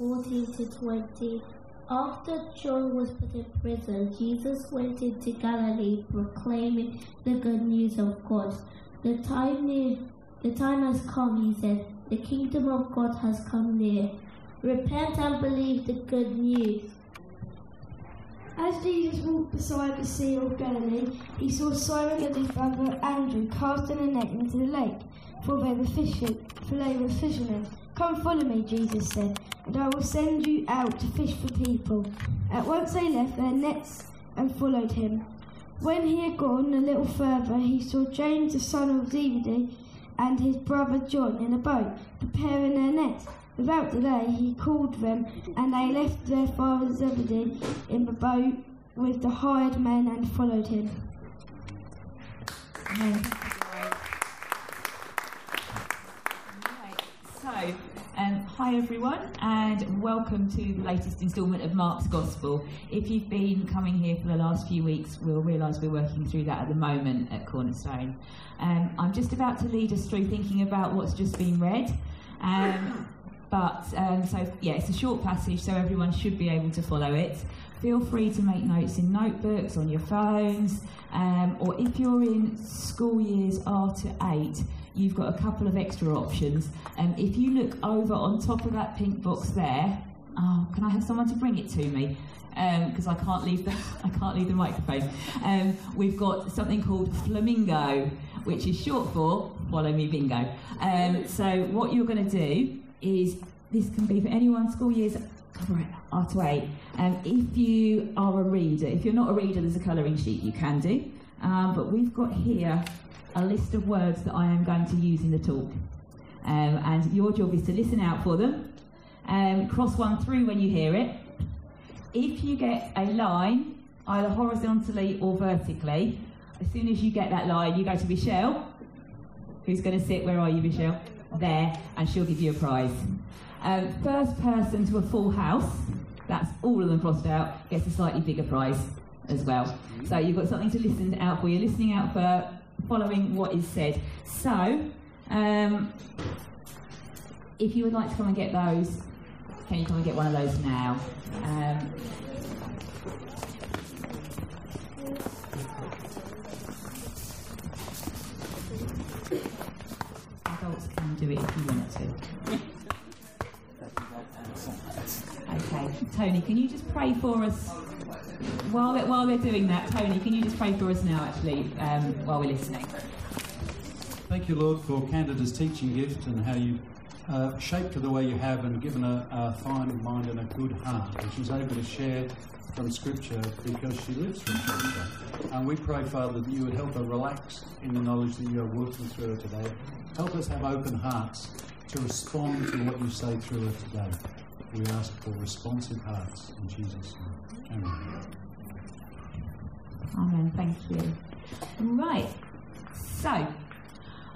14 to 20. After John was put in prison, Jesus went into Galilee proclaiming the good news of God. The time near, the time has come, he said. The kingdom of God has come near. Repent and believe the good news. As Jesus walked beside the Sea of Galilee, he saw Simon and his brother Andrew casting a net into the lake, for they were fishing, for they were fishermen. Come follow me, Jesus said, and I will send you out to fish for people. At once they left their nets and followed him. When he had gone a little further, he saw James the son of Zebedee and his brother John in a boat, preparing their nets. Without delay, he called them, and they left their father Zebedee in the boat with the hired men and followed him. Right, So, um, hi everyone, and welcome to the latest instalment of Mark's Gospel. If you've been coming here for the last few weeks, we'll realise we're working through that at the moment at Cornerstone. Um, I'm just about to lead us through thinking about what's just been read. Um, but um, so yeah, it's a short passage, so everyone should be able to follow it. Feel free to make notes in notebooks, on your phones, um, or if you're in school years R to eight, you've got a couple of extra options. Um, if you look over on top of that pink box there, oh, can I have someone to bring it to me? Because I can't leave the I can't leave the microphone. Um, we've got something called flamingo, which is short for follow me bingo. Um, so what you're going to do is this can be for anyone school years right, R to eight. Um, if you are a reader, if you're not a reader, there's a colouring sheet you can do. Um, but we've got here a list of words that I am going to use in the talk. Um, and your job is to listen out for them, um, cross one through when you hear it. If you get a line, either horizontally or vertically, as soon as you get that line, you go to Michelle, who's going to sit, where are you, Michelle? There, and she'll give you a prize. Um, first person to a full house, that's all of them crossed out, gets a slightly bigger prize as well. So you've got something to listen out for. You're listening out for following what is said. So, um, if you would like to come and get those, can you come and get one of those now? Um, adults can do it if you want to. Okay, Tony, can you just pray for us while they're, while they're doing that? Tony, can you just pray for us now, actually, um, while we're listening? Thank you, Lord, for Candida's teaching gift and how you uh, shaped her the way you have and given her a fine mind and a good heart. And she's able to share from Scripture because she lives from Scripture. And we pray, Father, that you would help her relax in the knowledge that you are working through her today. Help us have open hearts to respond to what you say through her today. We ask for responsive hearts in Jesus' name. Amen. Amen. Thank you. Right. So,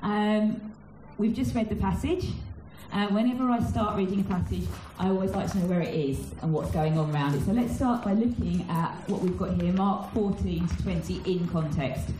um, we've just read the passage. Uh, whenever I start reading a passage, I always like to know where it is and what's going on around it. So let's start by looking at what we've got here, Mark 14 to 20 in context.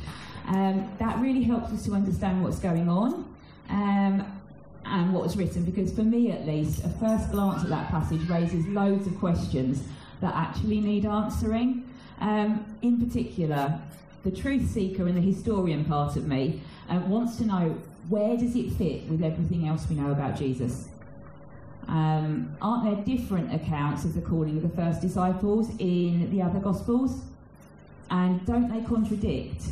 Um, that really helps us to understand what's going on um, and what's written, because for me at least, a first glance at that passage raises loads of questions that actually need answering. Um, in particular, the truth seeker and the historian part of me uh, wants to know where does it fit with everything else we know about Jesus? Um, aren't there different accounts of the calling of the first disciples in the other Gospels? And don't they contradict,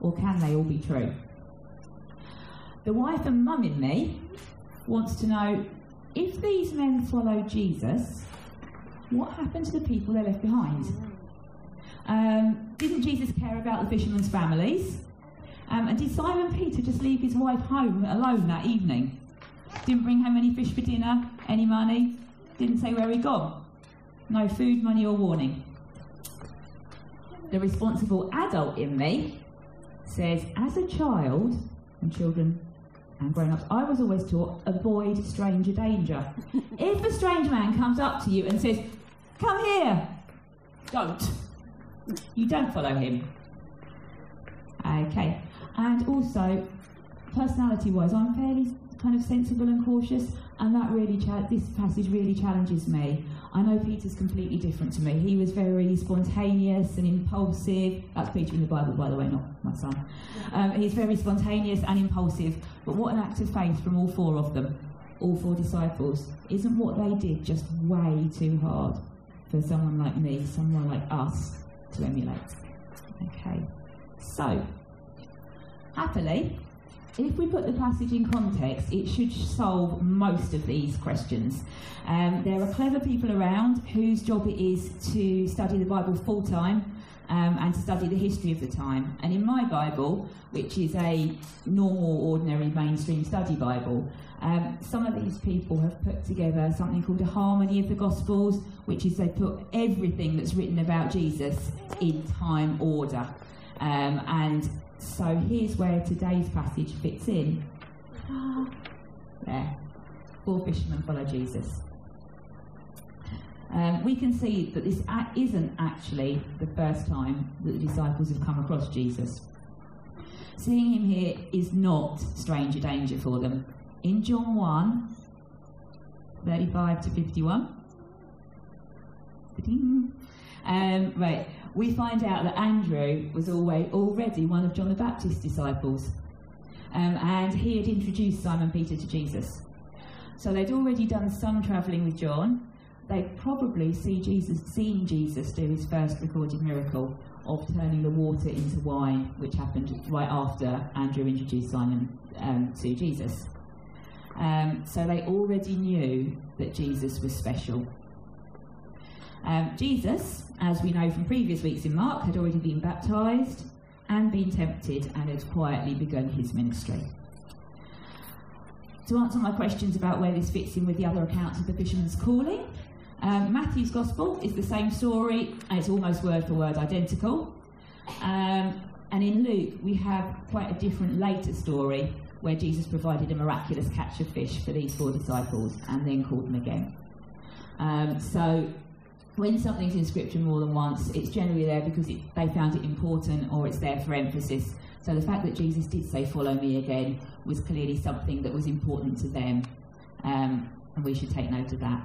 or can they all be true? The wife and mum in me wants to know if these men followed Jesus, what happened to the people they left behind? Um, didn't Jesus care about the fishermen's families? Um, and did Simon Peter just leave his wife home alone that evening? Didn't bring home any fish for dinner, any money, didn't say where he'd gone. No food, money, or warning. The responsible adult in me says, as a child, and children and grown ups, I was always taught avoid stranger danger. if a strange man comes up to you and says, Come here, don't. You don't follow him. Okay. And also, personality wise, I'm fairly kind of sensible and cautious, and that really this passage really challenges me. I know Peter's completely different to me. He was very spontaneous and impulsive. That's Peter in the Bible, by the way, not my son. Um, he's very spontaneous and impulsive. But what an act of faith from all four of them, all four disciples. Isn't what they did just way too hard for someone like me, someone like us to emulate? Okay, so happily, if we put the passage in context, it should solve most of these questions. Um, there are clever people around whose job it is to study the Bible full time um, and to study the history of the time. And in my Bible, which is a normal, ordinary, mainstream study Bible, um, some of these people have put together something called a harmony of the Gospels, which is they put everything that's written about Jesus in time order. Um, and so here's where today's passage fits in. There. Four fishermen follow Jesus. Um, we can see that this isn't actually the first time that the disciples have come across Jesus. Seeing him here is not stranger danger for them. In John 1, 35 to 51, um, right, we find out that Andrew was always, already one of John the Baptist's disciples, um, and he had introduced Simon Peter to Jesus. So they'd already done some travelling with John. They'd probably see Jesus, seen Jesus do his first recorded miracle of turning the water into wine, which happened right after Andrew introduced Simon um, to Jesus. Um, so they already knew that Jesus was special. Um, Jesus, as we know from previous weeks in Mark, had already been baptized and been tempted and had quietly begun his ministry. To answer my questions about where this fits in with the other accounts of the fisherman's calling, um, Matthew's Gospel is the same story and it's almost word for word identical. Um, and in Luke, we have quite a different later story where Jesus provided a miraculous catch of fish for these four disciples and then called them again. Um, so when something's in scripture more than once, it's generally there because it, they found it important or it's there for emphasis. So the fact that Jesus did say, Follow me again, was clearly something that was important to them, um, and we should take note of that.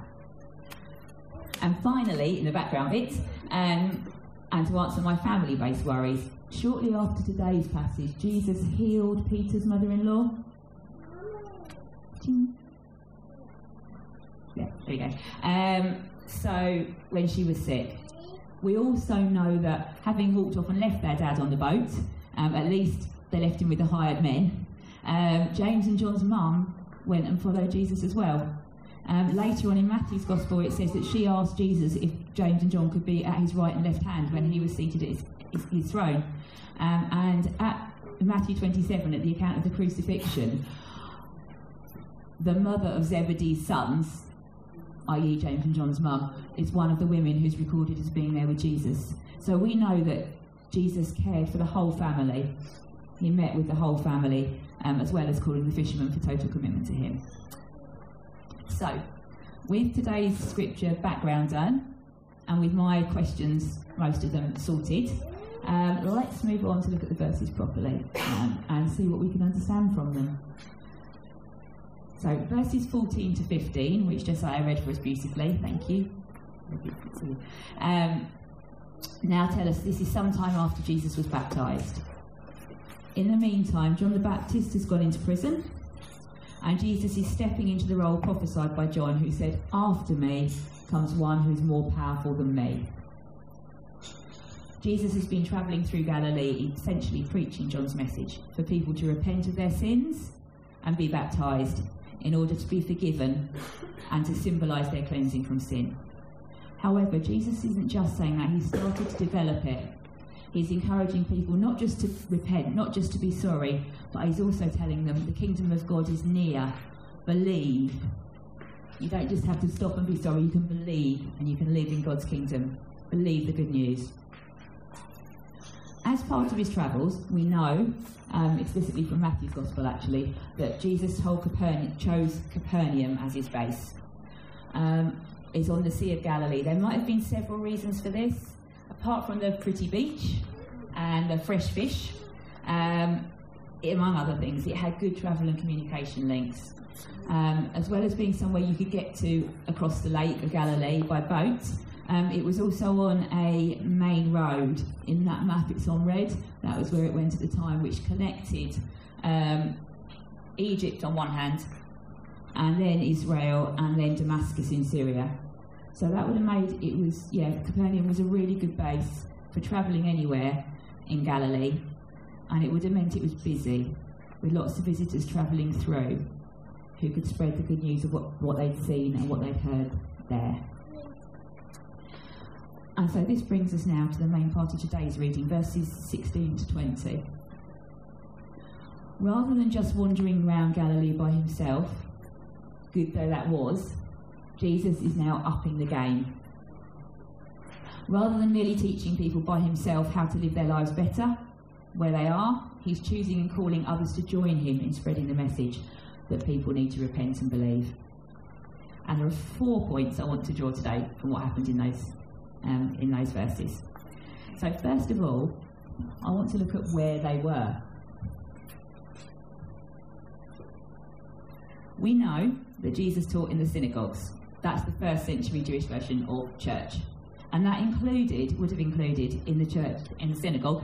And finally, in the background bit, um, and to answer my family based worries, shortly after today's passage, Jesus healed Peter's mother in law. Yeah, there you go. Um, so when she was sick, we also know that having walked off and left their dad on the boat, um, at least they left him with the hired men. Um, James and John's mum went and followed Jesus as well. Um, later on in Matthew's Gospel, it says that she asked Jesus if James and John could be at his right and left hand when he was seated at his, his, his throne. Um, and at Matthew 27, at the account of the crucifixion, the mother of Zebedee's sons, i.e., James and John's mum, is one of the women who's recorded as being there with Jesus. So we know that Jesus cared for the whole family. He met with the whole family, um, as well as calling the fishermen for total commitment to him. So, with today's scripture background done, and with my questions, most of them sorted, um, let's move on to look at the verses properly um, and see what we can understand from them. So, verses 14 to 15, which Josiah read for us beautifully, thank you. Um, now tell us, this is sometime after Jesus was baptized. In the meantime, John the Baptist has gone into prison, and Jesus is stepping into the role prophesied by John, who said, After me comes one who's more powerful than me. Jesus has been travelling through Galilee, essentially preaching John's message for people to repent of their sins and be baptized in order to be forgiven and to symbolise their cleansing from sin. However, Jesus isn't just saying that, he started to develop it. He's encouraging people not just to repent, not just to be sorry, but he's also telling them the kingdom of God is near. Believe. You don't just have to stop and be sorry, you can believe and you can live in God's kingdom. Believe the good news. As part of his travels, we know, um, explicitly from Matthew's Gospel actually, that Jesus told Capernaum, chose Capernaum as his base. Um, it's on the Sea of Galilee. There might have been several reasons for this, apart from the pretty beach and the fresh fish. Um, among other things, it had good travel and communication links. Um, as well as being somewhere you could get to across the Lake of Galilee by boat, um, it was also on a main road. In that map, it's on red. That was where it went at the time, which connected um, Egypt on one hand, and then Israel, and then Damascus in Syria. So that would have made it was yeah Capernaum was a really good base for travelling anywhere in Galilee, and it would have meant it was busy with lots of visitors travelling through who could spread the good news of what, what they'd seen and what they'd heard there. And so this brings us now to the main part of today's reading, verses 16 to 20. Rather than just wandering around Galilee by himself, good though that was, Jesus is now upping the game. Rather than merely teaching people by himself how to live their lives better where they are, he's choosing and calling others to join him in spreading the message that people need to repent and believe. And there are four points I want to draw today from what happened in those um, in those verses. So first of all, I want to look at where they were. We know that Jesus taught in the synagogues. That's the first century Jewish version of church. And that included, would have included in the church, in the synagogue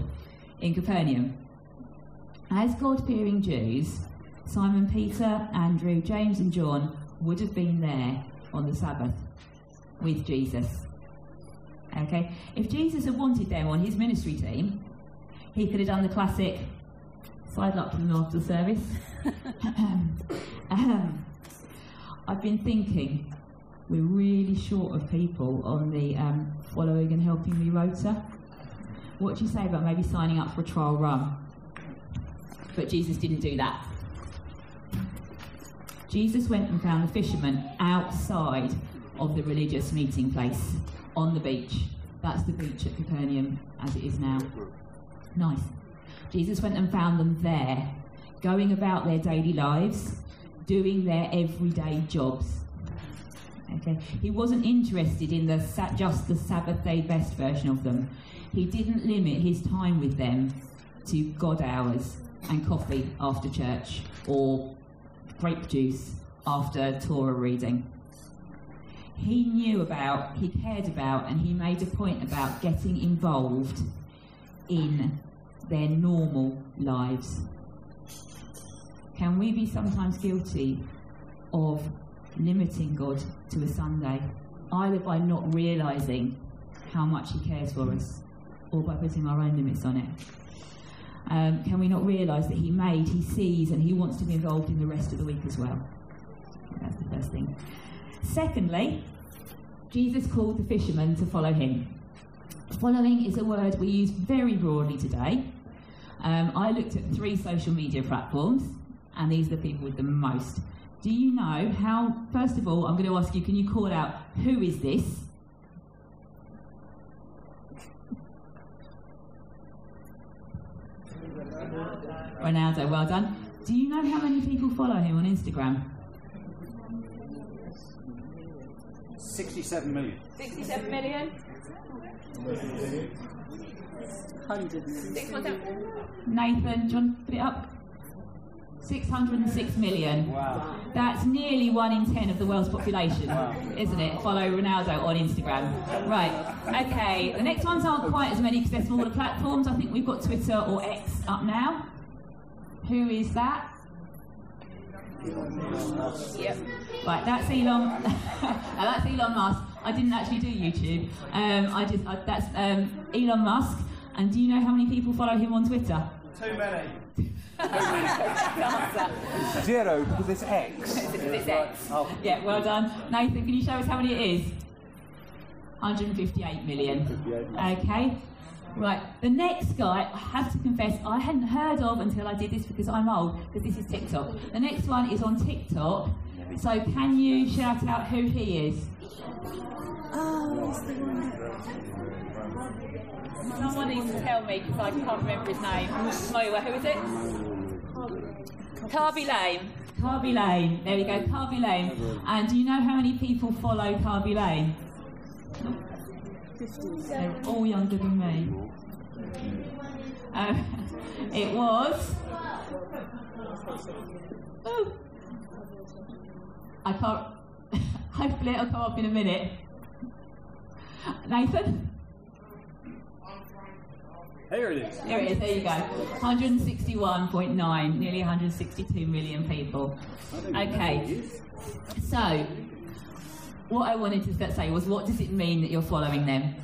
in Capernaum. As God fearing Jews, Simon Peter, Andrew, James, and John would have been there on the Sabbath with Jesus. Okay? If Jesus had wanted them on his ministry team, he could have done the classic side up to them after the service. um, I've been thinking we're really short of people on the um, following and helping me rota. What do you say about maybe signing up for a trial run? But Jesus didn't do that. Jesus went and found the fishermen outside of the religious meeting place on the beach. That's the beach at Capernaum as it is now. Nice. Jesus went and found them there, going about their daily lives, doing their everyday jobs. Okay. He wasn't interested in the just the Sabbath day best version of them. He didn't limit his time with them to God hours and coffee after church or grape juice after Torah reading. He knew about, he cared about, and he made a point about getting involved in their normal lives. Can we be sometimes guilty of limiting God to a Sunday, either by not realizing how much He cares for us or by putting our own limits on it? Um, can we not realize that He made, He sees, and He wants to be involved in the rest of the week as well? That's the first thing. Secondly, Jesus called the fishermen to follow Him. Following is a word we use very broadly today. Um, I looked at three social media platforms, and these are the people with the most. Do you know how, first of all, I'm going to ask you, can you call out who is this? Ronaldo, well done. Do you know how many people follow him on Instagram? 67 million. 67 million? Hundreds. Nathan, do you want to put it up? 606 million. Wow. That's nearly one in ten of the world's population, isn't it? Follow Ronaldo on Instagram. Right. Okay. The next ones aren't quite as many because they're smaller platforms. I think we've got Twitter or X up now. Who is that? Yep. Right, that's Elon. that's Elon Musk. I didn't actually do YouTube. Um, I just I, that's um, Elon Musk. And do you know how many people follow him on Twitter? Too many. Zero because it's X. It's X. Oh. Yeah, well done. Nathan, can you show us how many it is? 158 million. Okay. Right, the next guy, I have to confess, I hadn't heard of until I did this because I'm old, because this is TikTok. The next one is on TikTok. So can you shout out who he is? Someone needs to tell me because I can't remember his name. Moira, who is it? Khaby Lame. Khaby Lame. There we go, Khaby Lame. And do you know how many people follow Khaby Lame? They're all younger than me. Um, it was Oh. I can't. Hopefully, it'll come up in a minute. Nathan? Here it is. There it is, there you go. 161.9, nearly 162 million people. Okay, so what I wanted to say was what does it mean that you're following them?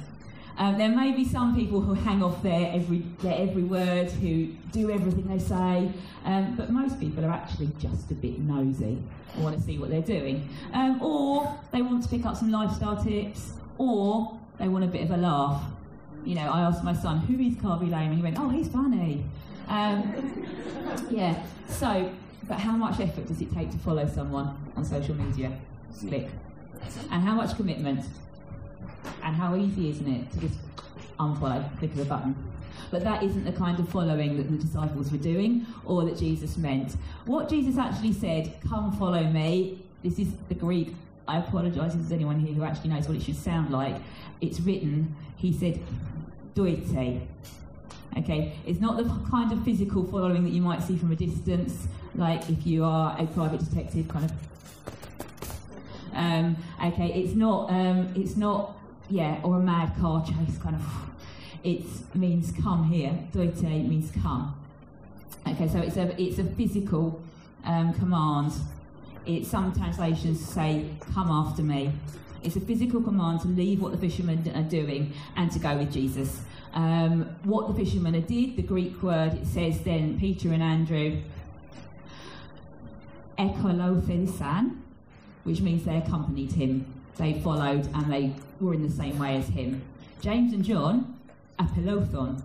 Um, there may be some people who hang off their every, their every word, who do everything they say, um, but most people are actually just a bit nosy want to see what they're doing. Um, or they want to pick up some lifestyle tips, or they want a bit of a laugh. You know, I asked my son, who is Khaby Lame? And he went, oh, he's funny. Um, yeah, so, but how much effort does it take to follow someone on social media? Click. And how much commitment? And how easy isn't it to just unfollow, click of a button? But that isn't the kind of following that the disciples were doing or that Jesus meant. What Jesus actually said, come follow me, this is the Greek. I apologise if there's anyone here who actually knows what it should sound like. It's written, he said, doite. Okay, it's not the kind of physical following that you might see from a distance, like if you are a private detective, kind of. Um, okay, it's not. Um, it's not. Yeah, or a mad car chase, kind of. It means come here. Doite means come. Okay, so it's a it's a physical um, command. It some translations say come after me. It's a physical command to leave what the fishermen are doing and to go with Jesus. Um, what the fishermen did, the Greek word, it says then Peter and Andrew, ekolothesan, which means they accompanied him. They followed and they were in the same way as him. James and John, apelothon,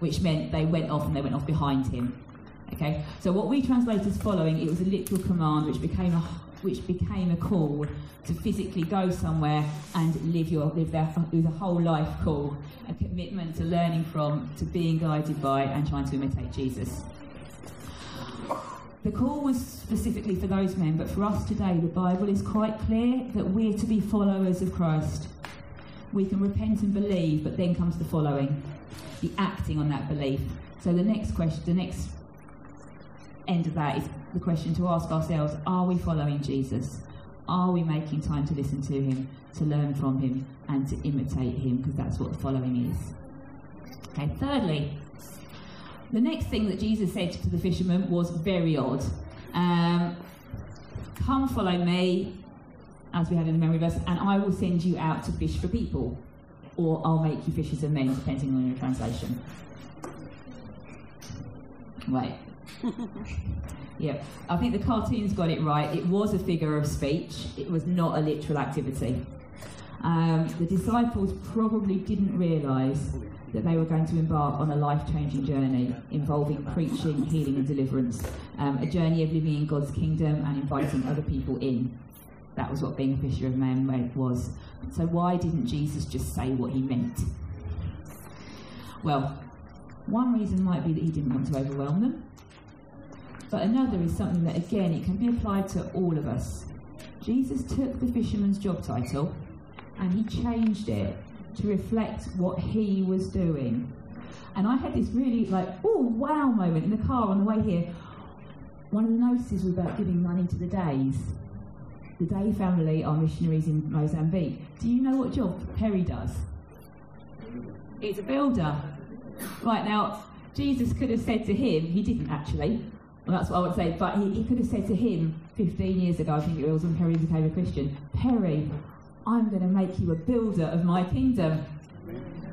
which meant they went off and they went off behind him. Okay, so what we translate as following, it was a literal command which became a which became a call to physically go somewhere and live your live there. It was a whole life call, a commitment to learning from, to being guided by, and trying to imitate Jesus. The call was specifically for those men, but for us today, the Bible is quite clear that we're to be followers of Christ. We can repent and believe, but then comes the following, the acting on that belief. So the next question, the next end of that is the question to ask ourselves are we following Jesus? Are we making time to listen to him, to learn from him, and to imitate him? Because that's what following is. Okay, thirdly, the next thing that Jesus said to the fishermen was very odd. Um, Come follow me, as we had in the memory verse, and I will send you out to fish for people. Or I'll make you fishers of men, depending on your translation. Right. Yeah, I think the cartoons got it right. It was a figure of speech, it was not a literal activity. Um, the disciples probably didn't realise that they were going to embark on a life changing journey involving preaching, healing, and deliverance. Um, a journey of living in God's kingdom and inviting other people in. That was what being a fisher of men was. So, why didn't Jesus just say what he meant? Well, one reason might be that he didn't want to overwhelm them. But another is something that, again, it can be applied to all of us. Jesus took the fisherman's job title and he changed it to reflect what he was doing. And I had this really like, oh wow moment in the car on the way here. One of the notices was about giving money to the Days. The Day family are missionaries in Mozambique. Do you know what job Perry does? He's a builder. Right now, Jesus could have said to him, he didn't actually, well, that's what I would say, but he, he could have said to him 15 years ago, I think it was when Perry became a Christian, Perry, I'm going to make you a builder of my kingdom.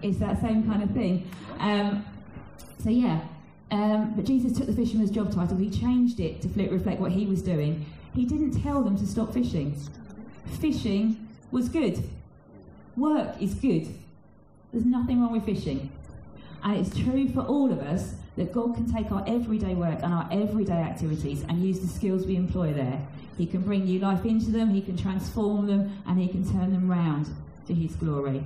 It's that same kind of thing. Um, so, yeah. Um, but Jesus took the fisherman's job title, he changed it to reflect what he was doing. He didn't tell them to stop fishing. Fishing was good. Work is good. There's nothing wrong with fishing. And it's true for all of us that God can take our everyday work and our everyday activities and use the skills we employ there. He can bring new life into them, He can transform them, and He can turn them round to His glory.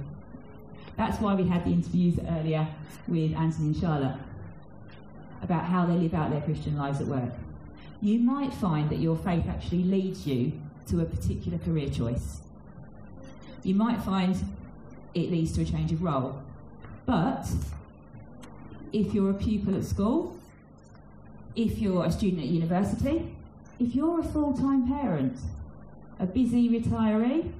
That's why we had the interviews earlier with Anthony and Charlotte about how they live out their Christian lives at work. You might find that your faith actually leads you to a particular career choice. You might find it leads to a change of role. But if you're a pupil at school, if you're a student at university, if you're a full time parent, a busy retiree,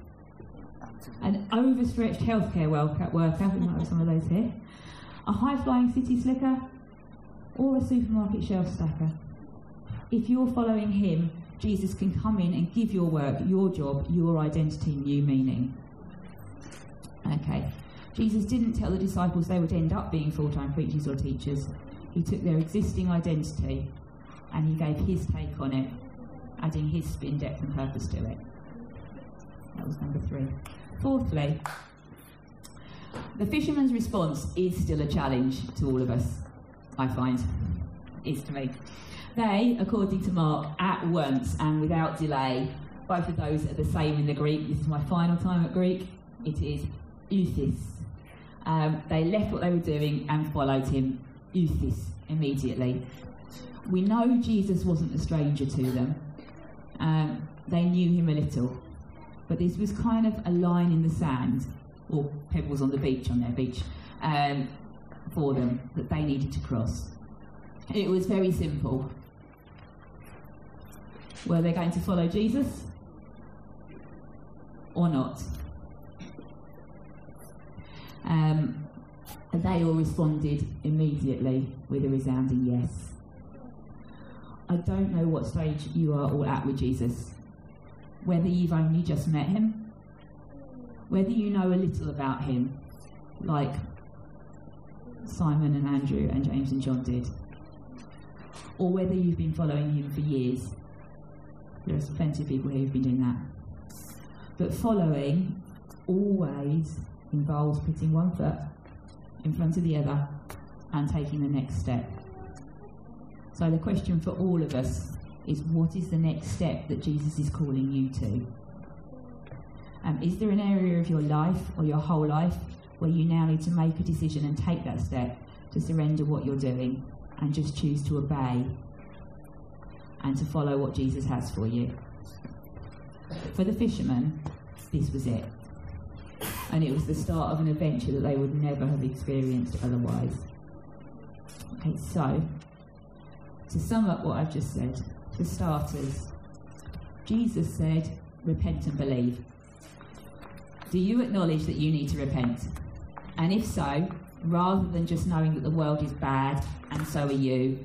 an overstretched healthcare worker, we might have some of those here, a high flying city slicker, or a supermarket shelf stacker. If you're following him, Jesus can come in and give your work, your job, your identity new meaning. Okay. Jesus didn't tell the disciples they would end up being full time preachers or teachers. He took their existing identity and he gave his take on it, adding his spin, depth, and purpose to it. That was number three. Fourthly, the fisherman's response is still a challenge to all of us, I find. Is to me. They, according to Mark, at once and without delay, both of those are the same in the Greek. This is my final time at Greek. It is euthys. Um, they left what they were doing and followed him, euthys, immediately. We know Jesus wasn't a stranger to them. Um, they knew him a little. But this was kind of a line in the sand, or pebbles on the beach, on their beach, um, for them that they needed to cross. It was very simple. Were they going to follow Jesus or not? Um, they all responded immediately with a resounding yes. I don't know what stage you are all at with Jesus, whether you've only just met him, whether you know a little about him, like Simon and Andrew and James and John did, or whether you've been following him for years. There's plenty of people here who've been doing that. But following always involves putting one foot in front of the other and taking the next step. So the question for all of us is what is the next step that Jesus is calling you to? Um, is there an area of your life or your whole life where you now need to make a decision and take that step to surrender what you're doing and just choose to obey and to follow what Jesus has for you? For the fishermen, this was it. And it was the start of an adventure that they would never have experienced otherwise. Okay, so to sum up what I've just said, for starters, Jesus said, repent and believe. Do you acknowledge that you need to repent? And if so, rather than just knowing that the world is bad and so are you,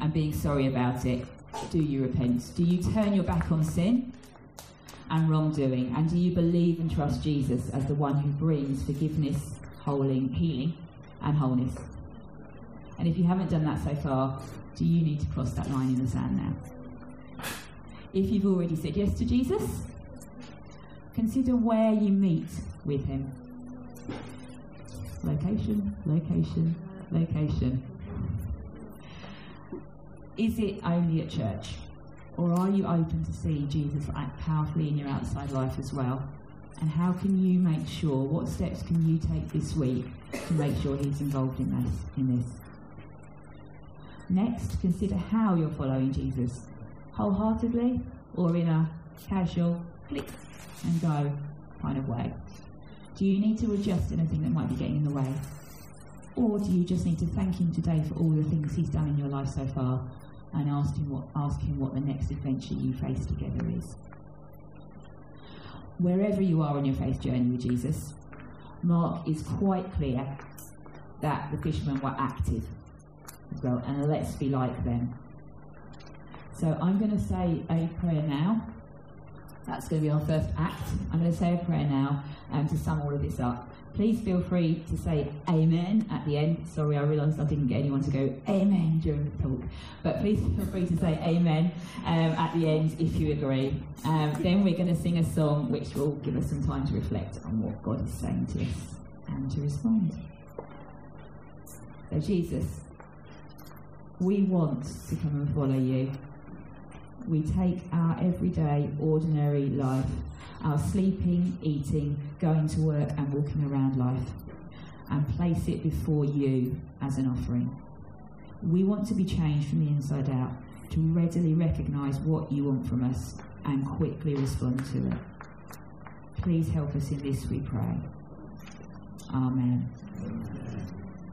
and being sorry about it, do you repent? Do you turn your back on sin and wrongdoing? And do you believe and trust Jesus as the one who brings forgiveness, holding, healing, and wholeness? And if you haven't done that so far, do you need to cross that line in the sand now? If you've already said yes to Jesus, consider where you meet with him. Location, location, location. Is it only at church? Or are you open to see Jesus act powerfully in your outside life as well? And how can you make sure, what steps can you take this week to make sure he's involved in this? In this? Next, consider how you're following Jesus. Wholeheartedly or in a casual click and go kind of way? Do you need to adjust anything that might be getting in the way? Or do you just need to thank him today for all the things he's done in your life so far and ask him what, ask him what the next adventure you face together is? Wherever you are on your faith journey with Jesus, Mark is quite clear that the fishermen were active as well, and let's be like them. So I'm going to say a prayer now. That's going to be our first act. I'm going to say a prayer now um, to sum all of this up. Please feel free to say amen at the end. Sorry, I realised I didn't get anyone to go amen during the talk. But please feel free to say amen um, at the end if you agree. Um, then we're going to sing a song which will give us some time to reflect on what God is saying to us and to respond. So, Jesus, we want to come and follow you. We take our everyday, ordinary life, our sleeping, eating, going to work, and walking around life, and place it before you as an offering. We want to be changed from the inside out, to readily recognise what you want from us and quickly respond to it. Please help us in this, we pray. Amen.